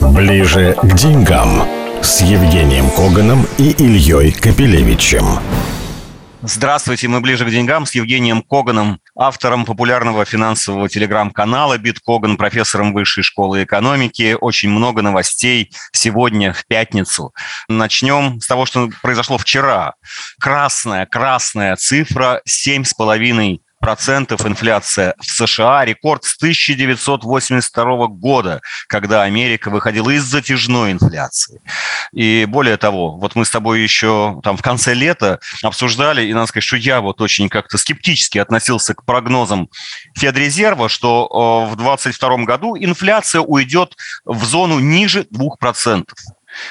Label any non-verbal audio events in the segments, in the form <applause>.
Ближе к деньгам с Евгением Коганом и Ильей Капелевичем. Здравствуйте, мы ближе к деньгам с Евгением Коганом, автором популярного финансового телеграм-канала «Биткоган», профессором Высшей школы экономики. Очень много новостей сегодня, в пятницу. Начнем с того, что произошло вчера. Красная, красная цифра 7,5 процентов инфляция в США, рекорд с 1982 года, когда Америка выходила из затяжной инфляции. И более того, вот мы с тобой еще там в конце лета обсуждали, и надо сказать, что я вот очень как-то скептически относился к прогнозам Федрезерва, что э, в 2022 году инфляция уйдет в зону ниже 2%.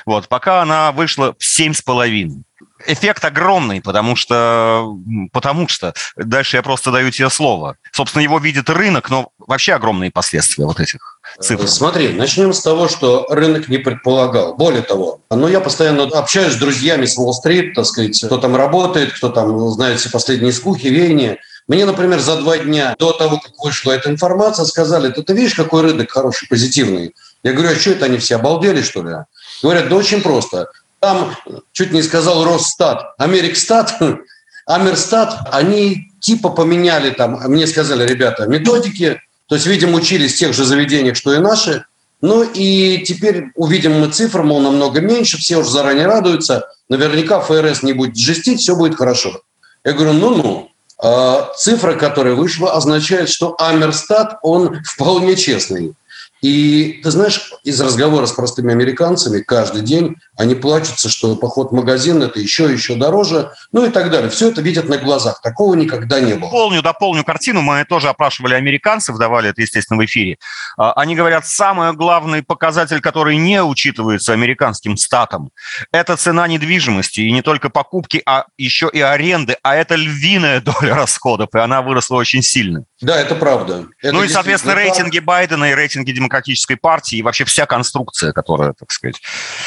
Вот, пока она вышла в 7,5% эффект огромный, потому что, потому что дальше я просто даю тебе слово. Собственно, его видит рынок, но вообще огромные последствия вот этих цифр. Смотри, начнем с того, что рынок не предполагал. Более того, но я постоянно общаюсь с друзьями с Уолл-стрит, так сказать, кто там работает, кто там знает все последние скухи, веяния. Мне, например, за два дня до того, как вышла эта информация, сказали, ты, ты видишь, какой рынок хороший, позитивный? Я говорю, а что это они все обалдели, что ли? Говорят, да очень просто. Там, чуть не сказал Росстат, Америкстат, <laughs> Амерстат, они типа поменяли там, мне сказали ребята, методики, то есть, видимо, учились в тех же заведениях, что и наши. Ну и теперь увидим мы цифры, мол, намного меньше, все уже заранее радуются. Наверняка ФРС не будет жестить, все будет хорошо. Я говорю, ну-ну. А цифра, которая вышла, означает, что Амерстат, он вполне честный. И ты знаешь, из разговора с простыми американцами каждый день они плачутся, что поход в магазин это еще еще дороже, ну и так далее. Все это видят на глазах. Такого никогда не было. Дополню, дополню картину. Мы тоже опрашивали американцев, давали это, естественно, в эфире. А, они говорят, самый главный показатель, который не учитывается американским статом, это цена недвижимости. И не только покупки, а еще и аренды. А это львиная доля <laughs> расходов, и она выросла очень сильно. Да, это правда. Это ну и, соответственно, рейтинги. Байдена и рейтинги демократической партии, и вообще вся конструкция, которая, так сказать...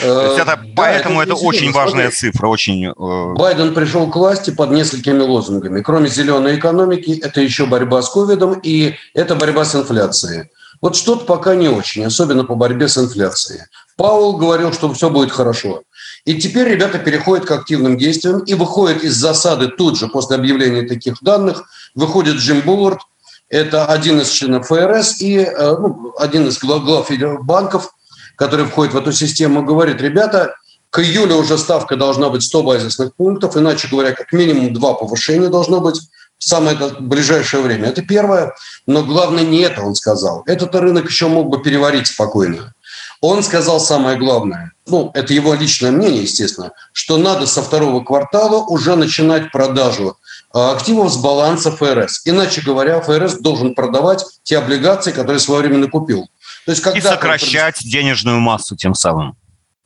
Э, это, да, поэтому это, это очень важная смотри, цифра, очень... Э... Байден пришел к власти под несколькими лозунгами. Кроме зеленой экономики, это еще борьба с ковидом и это борьба с инфляцией. Вот что-то пока не очень, особенно по борьбе с инфляцией. Паул говорил, что все будет хорошо. И теперь ребята переходят к активным действиям и выходят из засады тут же, после объявления таких данных, выходит Джим Буллард, это один из членов ФРС и э, ну, один из глав, банков, который входит в эту систему, говорит, ребята, к июлю уже ставка должна быть 100 базисных пунктов, иначе говоря, как минимум два повышения должно быть в самое ближайшее время. Это первое. Но главное не это он сказал. Этот рынок еще мог бы переварить спокойно. Он сказал самое главное, ну, это его личное мнение, естественно, что надо со второго квартала уже начинать продажу а, активов с баланса ФРС. Иначе говоря, ФРС должен продавать те облигации, которые своевременно купил. То есть, когда И сокращать он... денежную массу тем самым.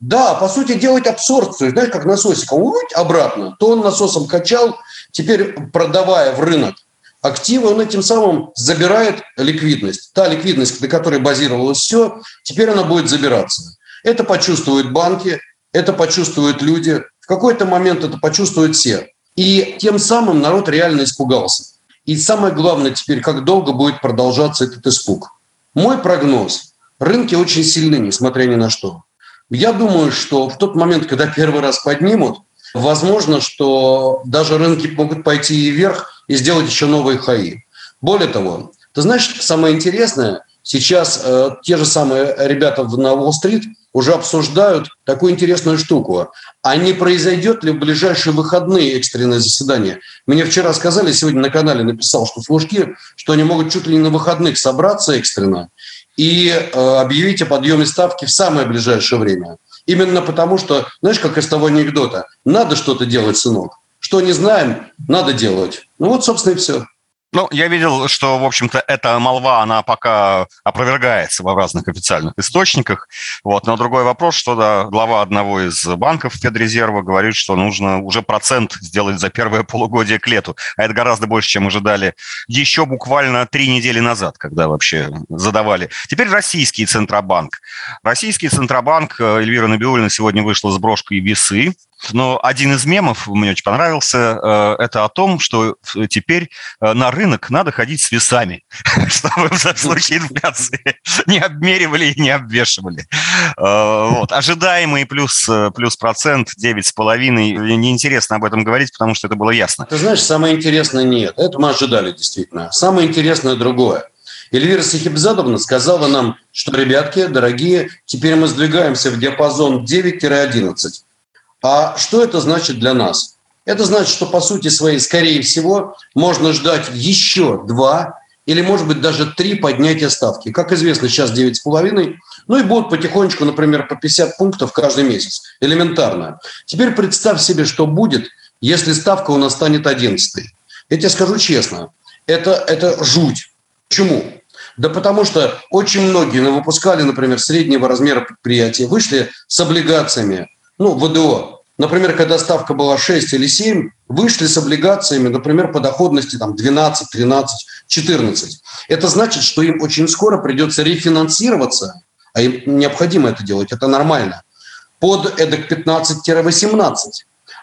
Да, по сути, делать абсорбцию, знаешь, как насосик, увыть обратно. То он насосом качал, теперь продавая в рынок активы, он этим самым забирает ликвидность. Та ликвидность, на которой базировалось все, теперь она будет забираться. Это почувствуют банки, это почувствуют люди. В какой-то момент это почувствуют все. И тем самым народ реально испугался. И самое главное теперь, как долго будет продолжаться этот испуг. Мой прогноз. Рынки очень сильны, несмотря ни на что. Я думаю, что в тот момент, когда первый раз поднимут, возможно, что даже рынки могут пойти и вверх и сделать еще новые хаи. Более того, ты знаешь, самое интересное, сейчас э, те же самые ребята на Уолл-стрит уже обсуждают такую интересную штуку. А не произойдет ли в ближайшие выходные экстренное заседание? Мне вчера сказали, сегодня на канале написал, что служки, что они могут чуть ли не на выходных собраться экстренно и э, объявить о подъеме ставки в самое ближайшее время. Именно потому, что, знаешь, как из того анекдота, надо что-то делать, сынок. Что не знаем, надо делать. Ну вот, собственно, и все. Ну, я видел, что, в общем-то, эта молва, она пока опровергается в разных официальных источниках. Вот. Но другой вопрос, что да, глава одного из банков Федрезерва говорит, что нужно уже процент сделать за первое полугодие к лету. А это гораздо больше, чем ожидали еще буквально три недели назад, когда вообще задавали. Теперь российский Центробанк. Российский Центробанк, э, Эльвира Набиулина сегодня вышла с брошкой весы Но один из мемов мне очень понравился. Э, это о том, что теперь э, на рынок надо ходить с весами, <laughs> чтобы в <laughs> случае инфляции не обмеривали и не обвешивали. Вот. Ожидаемый плюс, плюс процент 9,5. Неинтересно об этом говорить, потому что это было ясно. Ты знаешь, самое интересное нет. Это мы ожидали действительно. Самое интересное другое. Эльвира Сахибзадовна сказала нам, что, ребятки, дорогие, теперь мы сдвигаемся в диапазон 9-11. А что это значит для нас? Это значит, что по сути своей, скорее всего, можно ждать еще два или, может быть, даже три поднятия ставки. Как известно, сейчас 9,5. Ну и будут потихонечку, например, по 50 пунктов каждый месяц. Элементарно. Теперь представь себе, что будет, если ставка у нас станет 11. Я тебе скажу честно, это, это жуть. Почему? Да потому что очень многие выпускали, например, среднего размера предприятия, вышли с облигациями, ну, ВДО. Например, когда ставка была 6 или 7, вышли с облигациями, например, по доходности там 12, 13, 14. Это значит, что им очень скоро придется рефинансироваться, а им необходимо это делать, это нормально, под эдак 15-18.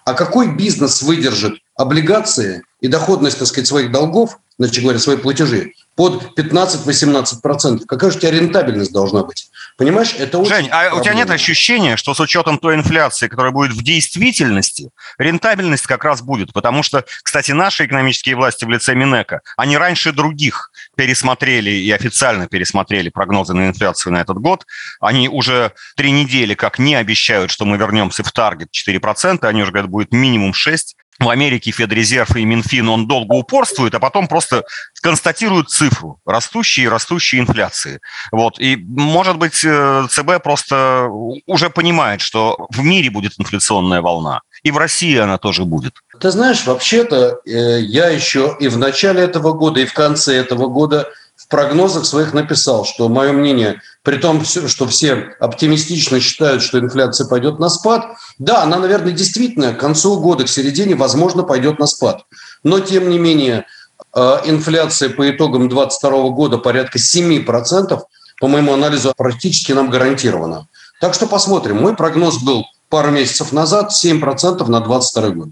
А какой бизнес выдержит облигации и доходность, так сказать, своих долгов, значит говоря, свои платежи, под 15-18%. Какая же у тебя рентабельность должна быть? Понимаешь, это очень Жень, а проблема. у тебя нет ощущения, что с учетом той инфляции, которая будет в действительности, рентабельность как раз будет? Потому что, кстати, наши экономические власти в лице Минэка, они раньше других пересмотрели и официально пересмотрели прогнозы на инфляцию на этот год. Они уже три недели как не обещают, что мы вернемся в таргет 4%, они уже говорят, будет минимум 6% в Америке Федрезерв и Минфин, он долго упорствует, а потом просто констатирует цифру растущей и растущей инфляции. Вот. И, может быть, э, ЦБ просто уже понимает, что в мире будет инфляционная волна, и в России она тоже будет. Ты знаешь, вообще-то э, я еще и в начале этого года, и в конце этого года – в прогнозах своих написал, что мое мнение, при том, что все оптимистично считают, что инфляция пойдет на спад, да, она, наверное, действительно к концу года, к середине, возможно, пойдет на спад. Но, тем не менее, э, инфляция по итогам 2022 года порядка 7%, по моему анализу, практически нам гарантирована. Так что посмотрим. Мой прогноз был пару месяцев назад 7% на 2022 год.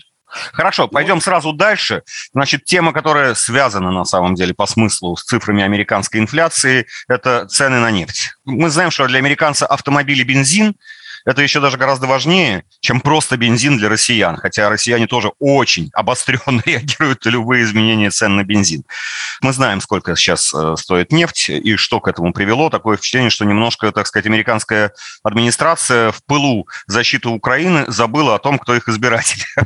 Хорошо, пойдем сразу дальше. Значит, тема, которая связана на самом деле по смыслу с цифрами американской инфляции, это цены на нефть. Мы знаем, что для американца автомобиль и бензин это еще даже гораздо важнее, чем просто бензин для россиян. Хотя россияне тоже очень <laughs> обостренно <laughs> реагируют на любые изменения цен на бензин. Мы знаем, сколько сейчас э, стоит нефть и что к этому привело. Такое впечатление, что немножко, так сказать, американская администрация в пылу защиты Украины забыла о том, кто их избиратель. <laughs>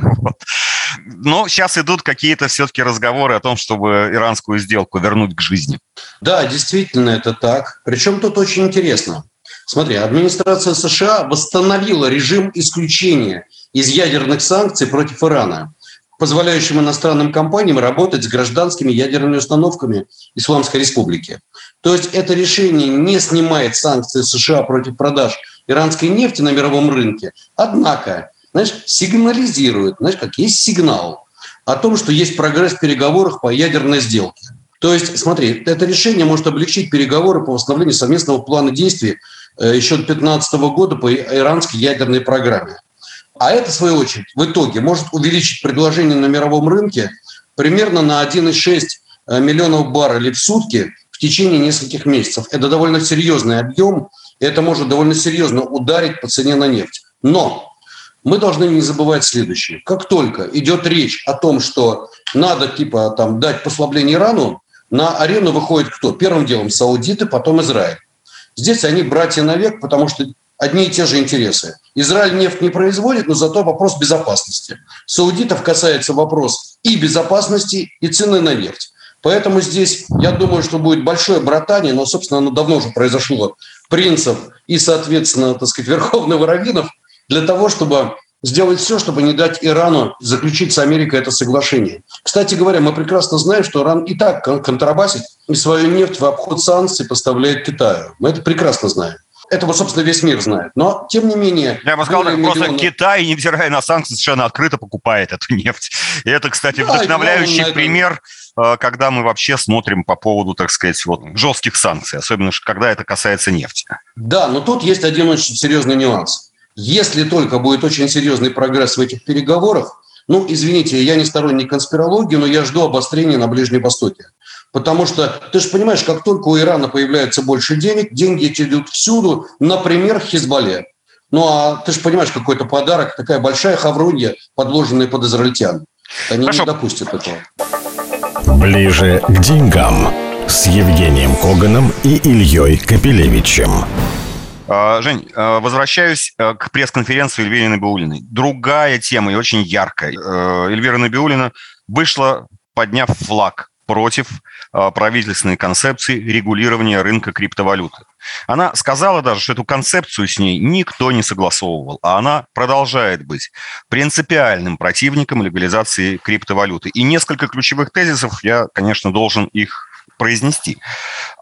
Но сейчас идут какие-то все-таки разговоры о том, чтобы иранскую сделку вернуть к жизни. Да, действительно, это так. Причем тут очень интересно. Смотри, администрация США восстановила режим исключения из ядерных санкций против Ирана, позволяющим иностранным компаниям работать с гражданскими ядерными установками Исламской Республики. То есть это решение не снимает санкции США против продаж иранской нефти на мировом рынке, однако, знаешь, сигнализирует, знаешь, как есть сигнал о том, что есть прогресс в переговорах по ядерной сделке. То есть, смотри, это решение может облегчить переговоры по восстановлению совместного плана действий еще 2015 года по иранской ядерной программе. А это, в свою очередь, в итоге может увеличить предложение на мировом рынке примерно на 1,6 э, миллионов баррелей в сутки в течение нескольких месяцев. Это довольно серьезный объем, и это может довольно серьезно ударить по цене на нефть. Но мы должны не забывать следующее. Как только идет речь о том, что надо типа там дать послабление Ирану, на арену выходит кто? Первым делом саудиты, потом Израиль. Здесь они братья навек, потому что одни и те же интересы. Израиль нефть не производит, но зато вопрос безопасности. Саудитов касается вопрос и безопасности, и цены на нефть. Поэтому здесь, я думаю, что будет большое братание, но, собственно, оно давно уже произошло, принцев и, соответственно, так сказать, <laughs> верховных раввинов, для того, чтобы сделать все, чтобы не дать Ирану заключить с Америкой это соглашение. Кстати говоря, мы прекрасно знаем, что Иран и так контрабасит и свою нефть в обход санкций поставляет Китаю. Мы это прекрасно знаем. Это вот, собственно, весь мир знает. Но, тем не менее... Я бы сказал, так, миллиона... просто Китай, невзирая на санкции, совершенно открыто покупает эту нефть. И это, кстати, <laughs> да, вдохновляющий это... пример, э, когда мы вообще смотрим по поводу, так сказать, вот, жестких санкций, особенно когда это касается нефти. Да, но тут есть один очень серьезный нюанс. Если только будет очень серьезный прогресс в этих переговорах, ну, извините, я не сторонник конспирологии, но я жду обострения на Ближнем Востоке. Потому что, ты же понимаешь, как только у Ирана появляется больше денег, деньги эти идут всюду, например, Хизбалле. Ну, а ты же понимаешь, какой-то подарок, такая большая хаврунья, подложенная под израильтян. Они Хорошо. не допустят этого. Ближе к деньгам с Евгением Коганом и Ильей Капелевичем. А, Жень, а, возвращаюсь а, к пресс-конференции Эльвиры Набиулиной. Другая тема и очень яркая. Эльвира Набиулина вышла, подняв флаг против правительственной концепции регулирования рынка криптовалюты. Она сказала даже, что эту концепцию с ней никто не согласовывал, а она продолжает быть принципиальным противником легализации криптовалюты. И несколько ключевых тезисов, я, конечно, должен их произнести.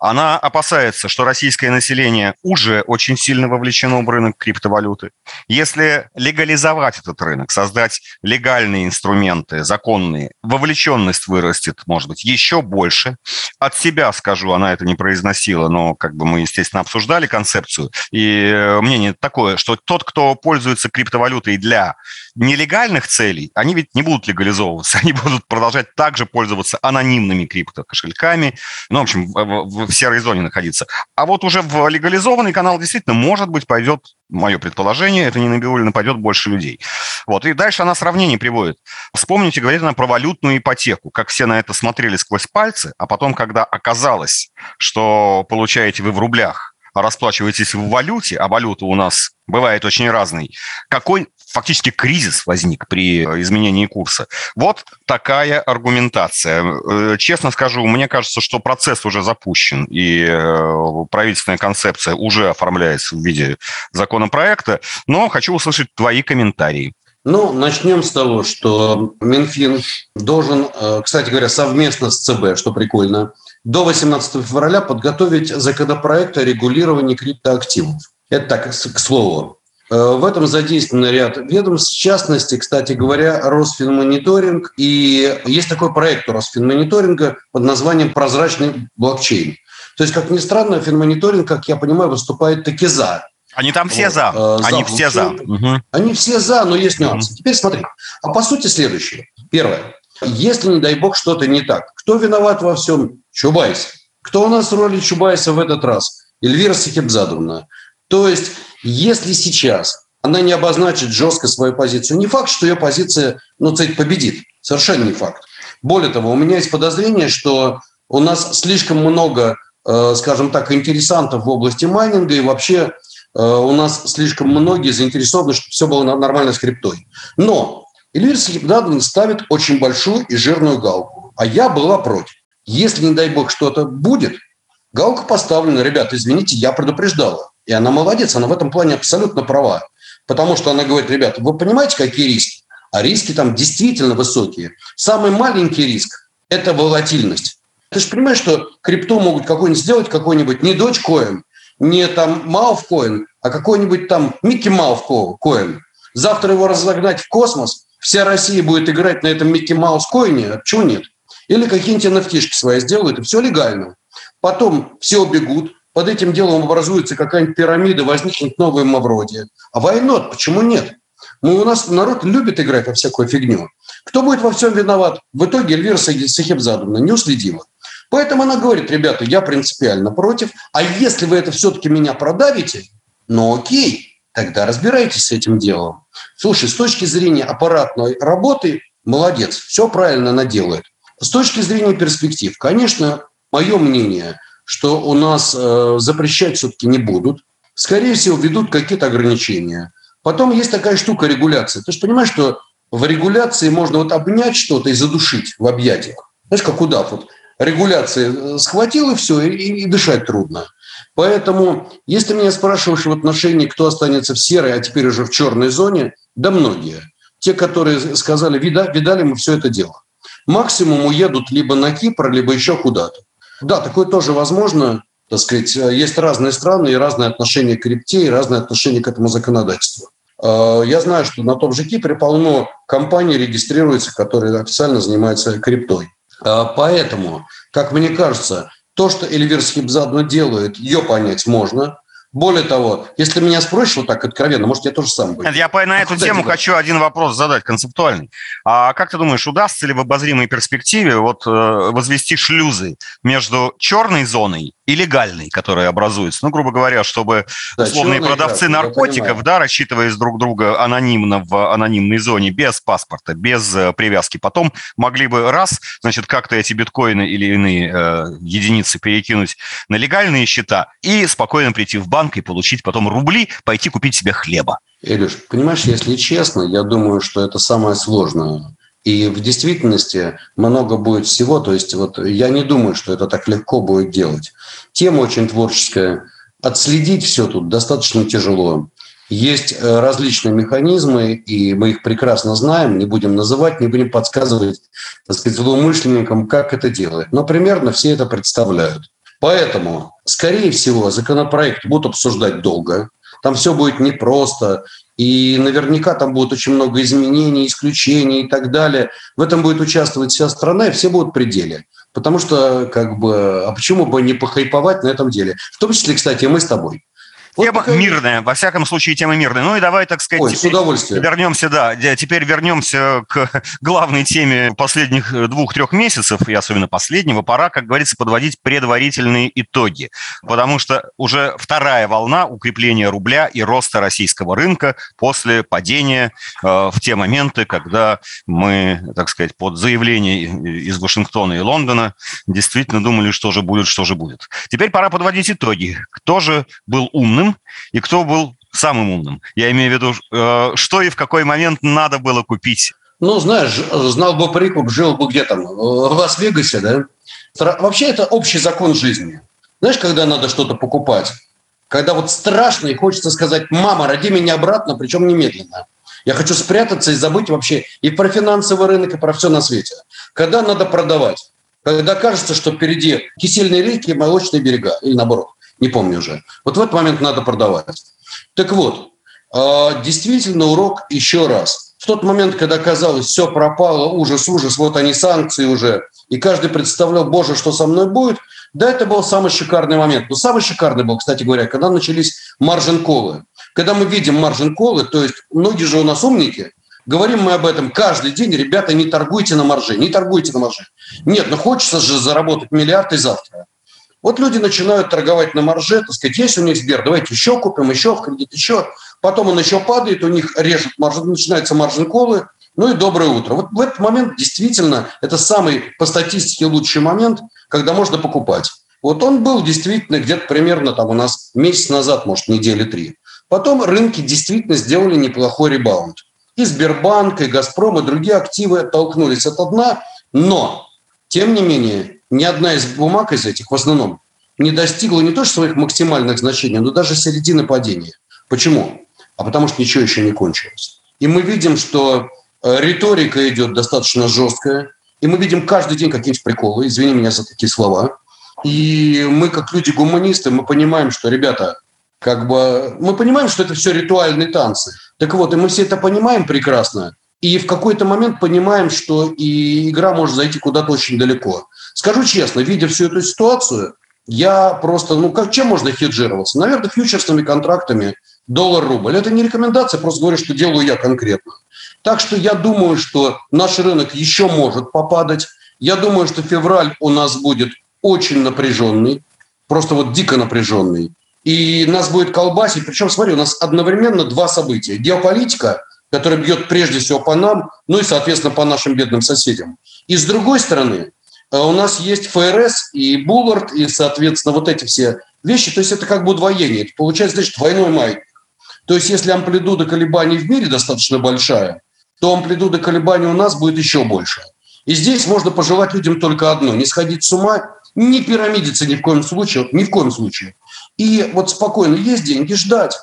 Она опасается, что российское население уже очень сильно вовлечено в рынок криптовалюты. Если легализовать этот рынок, создать легальные инструменты, законные, вовлеченность вырастет, может быть, еще больше. От себя скажу, она это не произносила, но как бы мы, естественно, обсуждали концепцию. И э, мнение такое, что тот, кто пользуется криптовалютой для нелегальных целей, они ведь не будут легализовываться, <laughs> они будут продолжать также пользоваться анонимными криптокошельками, ну, в общем, в, в серой зоне находиться. А вот уже в легализованный канал действительно, может быть, пойдет, мое предположение, это не Набиулина, пойдет больше людей. Вот, и дальше она сравнение приводит. Вспомните, говорит она про валютную ипотеку, как все на это смотрели сквозь пальцы, а потом, когда оказалось, что получаете вы в рублях, расплачиваетесь в валюте, а валюта у нас бывает очень разной, какой фактически кризис возник при изменении курса. Вот такая аргументация. Э, честно скажу, мне кажется, что процесс уже запущен, и э, правительственная концепция уже оформляется в виде законопроекта, но хочу услышать твои комментарии. Ну, начнем с того, что Минфин должен, э, кстати говоря, совместно с ЦБ, что прикольно, до 18 февраля подготовить законопроект о регулировании криптоактивов. Это так, к слову. Э, в этом задействован ряд ведомств, в частности, кстати говоря, Росфинмониторинг. И есть такой проект у Росфинмониторинга под названием «Прозрачный блокчейн». То есть, как ни странно, Финмониторинг, как я понимаю, выступает таки за. Они там все вот, за. Э, за. Они все за. Угу. Они все за, но есть нюансы. Угу. Теперь смотри. А по сути следующее. Первое. Если, не дай бог, что-то не так, кто виноват во всем? Чубайс. Кто у нас в роли Чубайса в этот раз? Эльвира Сахибзадовна. То есть, если сейчас она не обозначит жестко свою позицию, не факт, что ее позиция, ну, цель победит. Совершенно не факт. Более того, у меня есть подозрение, что у нас слишком много, э, скажем так, интересантов в области майнинга, и вообще э, у нас слишком многие заинтересованы, чтобы все было нормально с криптой. Но Эльвира Сахибзадовна ставит очень большую и жирную галку. А я была против. Если, не дай бог, что-то будет, галка поставлена. Ребята, извините, я предупреждала. И она молодец, она в этом плане абсолютно права. Потому что она говорит, ребята, вы понимаете, какие риски? А риски там действительно высокие. Самый маленький риск – это волатильность. Ты же понимаешь, что крипту могут какой-нибудь сделать, какой-нибудь не Dogecoin, не там Малфкоин, а какой-нибудь там Микки Малфкоин. Завтра его разогнать в космос, вся Россия будет играть на этом Микки Маус коине, а почему нет? Или какие-нибудь nft свои сделают, и все легально. Потом все убегут, под этим делом образуется какая-нибудь пирамида, возникнет новое Мавродия. А войнот, почему нет? Мы, у нас народ любит играть во всякую фигню. Кто будет во всем виноват? В итоге Эльвира Сахибзадовна не уследила. Поэтому она говорит, ребята, я принципиально против, а если вы это все-таки меня продавите, ну окей, тогда разбирайтесь с этим делом. Слушай, с точки зрения аппаратной работы, молодец, все правильно она делает. С точки зрения перспектив, конечно, мое мнение, что у нас э, запрещать все-таки не будут. Скорее всего, ведут какие-то ограничения. Потом есть такая штука регуляция. Ты же понимаешь, что в регуляции можно вот обнять что-то и задушить в объятиях. Знаешь, как удав. Вот регуляция э, схватил и все, и, и дышать трудно. Поэтому, если меня спрашиваешь в отношении, кто останется в серой, а теперь уже в черной зоне, да многие. Те, которые сказали, вида, видали мы все это дело. Максимум уедут либо на Кипр, либо еще куда-то. Да, такое тоже возможно. Так сказать, есть разные страны и разные отношения к крипте, и разные отношения к этому законодательству. А, я знаю, что на том же Кипре полно компаний регистрируется, которые официально занимаются криптой. А, поэтому, как мне кажется, то, что Эльвир Схибзадну делает, ее понять можно. Более того, если меня спросишь вот так откровенно, может, я тоже сам буду. Я на эту тему хочу один вопрос задать, концептуальный. А как ты думаешь, удастся ли в обозримой перспективе вот э, возвести шлюзы между черной зоной и легальной, которая образуется? Ну, грубо говоря, чтобы да, условные продавцы наркотиков, да, рассчитываясь друг друга анонимно в анонимной зоне, без паспорта, без э, привязки, потом могли бы раз, значит, как-то эти биткоины или иные э, единицы перекинуть на легальные счета и спокойно прийти в банк и получить потом рубли, пойти купить себе хлеба. Илюш, понимаешь, если честно, я думаю, что это самое сложное. И в действительности много будет всего. То есть вот я не думаю, что это так легко будет делать. Тема очень творческая. Отследить все тут достаточно тяжело. Есть э, различные механизмы, и мы их прекрасно знаем, не будем называть, не будем подсказывать, так сказать, злоумышленникам, как это делать. Но примерно все это представляют. Поэтому, скорее всего, законопроект будут обсуждать долго. Там все будет непросто. И наверняка там будет очень много изменений, исключений и так далее. В этом будет участвовать вся страна, и все будут в пределе. Потому что, как бы, а почему бы не похайповать на этом деле? В том числе, кстати, мы с тобой. Тема вот мирная, во всяком случае, тема мирная. Ну и давай, так сказать, Ой, с удовольствием. вернемся, да, теперь вернемся к <laughs> главной теме последних двух-трех месяцев, и особенно последнего. Пора, как говорится, подводить предварительные итоги, потому что уже вторая волна укрепления рубля и роста российского рынка после падения э, в те моменты, когда мы, так сказать, под заявление из Вашингтона и Лондона действительно думали, что же будет, что же будет. Теперь пора подводить итоги. Кто же был умным, умным и кто был самым умным. Я имею в виду, э, что и в какой момент надо было купить. Ну, знаешь, знал бы прикуп, жил бы где там, в Лас-Вегасе, да? Вообще это общий закон жизни. Знаешь, когда надо что-то покупать? Когда вот страшно и хочется сказать, мама, роди меня обратно, причем немедленно. Я хочу спрятаться и забыть вообще и про финансовый рынок, и про все на свете. Когда надо продавать? Когда кажется, что впереди кисельные реки и молочные берега, или наоборот не помню уже. Вот в этот момент надо продавать. Так вот, а, действительно урок еще раз. В тот момент, когда казалось, все пропало, ужас, ужас, вот они санкции уже, и каждый представлял, боже, что со мной будет, да, это был самый шикарный момент. Но самый шикарный был, кстати говоря, когда начались margin call ы. Когда мы видим margin call ы, то есть многие же у нас умники, говорим мы об этом каждый день, ребята, не торгуйте на марже, не торгуйте на марже. Нет, ну хочется же заработать миллиард и завтра. Вот люди начинают торговать на марже, так сказать, есть у них Сбер, давайте еще купим, еще в кредит, еще. Потом он еще падает, у них режет margin, начинается margin call ы, ну и доброе утро. Вот в этот момент действительно это самый по статистике лучший момент, когда можно покупать. Вот он был действительно где-то примерно там у нас месяц назад, может, недели три. Потом рынки действительно сделали неплохой ребаунд. И Сбербанк, и Газпром, и другие активы оттолкнулись от дна, но, тем не менее, ни одна из бумаг из этих в основном не достигла не то что своих максимальных значений, но даже середины падения. Почему? А потому что ничего еще не кончилось. И мы видим, что э, риторика идет достаточно жесткая, и мы видим каждый день какие-нибудь приколы, извини меня за такие слова. И мы, как люди-гуманисты, мы понимаем, что, ребята, как бы, мы понимаем, что это все ритуальные танцы. Так вот, и мы все это понимаем прекрасно, и в какой-то момент понимаем, что и игра может зайти куда-то очень далеко. Скажу честно, видя всю эту ситуацию, я просто, ну, как, чем можно хеджироваться? Наверное, фьючерсными контрактами доллар-рубль. Это не рекомендация, просто говорю, что делаю я конкретно. Так что я думаю, что наш рынок еще может попадать. Я думаю, что февраль у нас будет очень напряженный, просто вот дико напряженный. И нас будет колбасить. Причем, смотри, у нас одновременно два события. Геополитика, которая бьет прежде всего по нам, ну и, соответственно, по нашим бедным соседям. И с другой стороны, у нас есть ФРС и Буллард, и, соответственно, вот эти все вещи. То есть это как бы удвоение. Это получается, значит, двойной маятник. То есть если амплитуда колебаний в мире достаточно большая, то амплитуда колебаний у нас будет еще больше. И здесь можно пожелать людям только одно – не сходить с ума, не пирамидиться ни в коем случае, ни в коем случае. И вот спокойно есть деньги, ждать.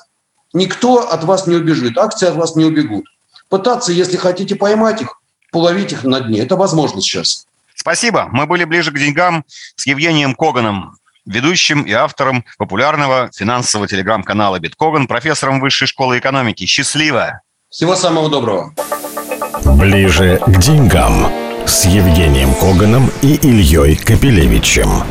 Никто от вас не убежит, акции от вас не убегут. Пытаться, если хотите поймать их, половить их на дне. Это возможно сейчас. Спасибо. Мы были ближе к деньгам с Евгением Коганом, ведущим и автором популярного финансового телеграм-канала «Биткоган», профессором Высшей школы экономики. Счастливо! Всего самого доброго! Ближе к деньгам с Евгением Коганом и Ильей Капелевичем.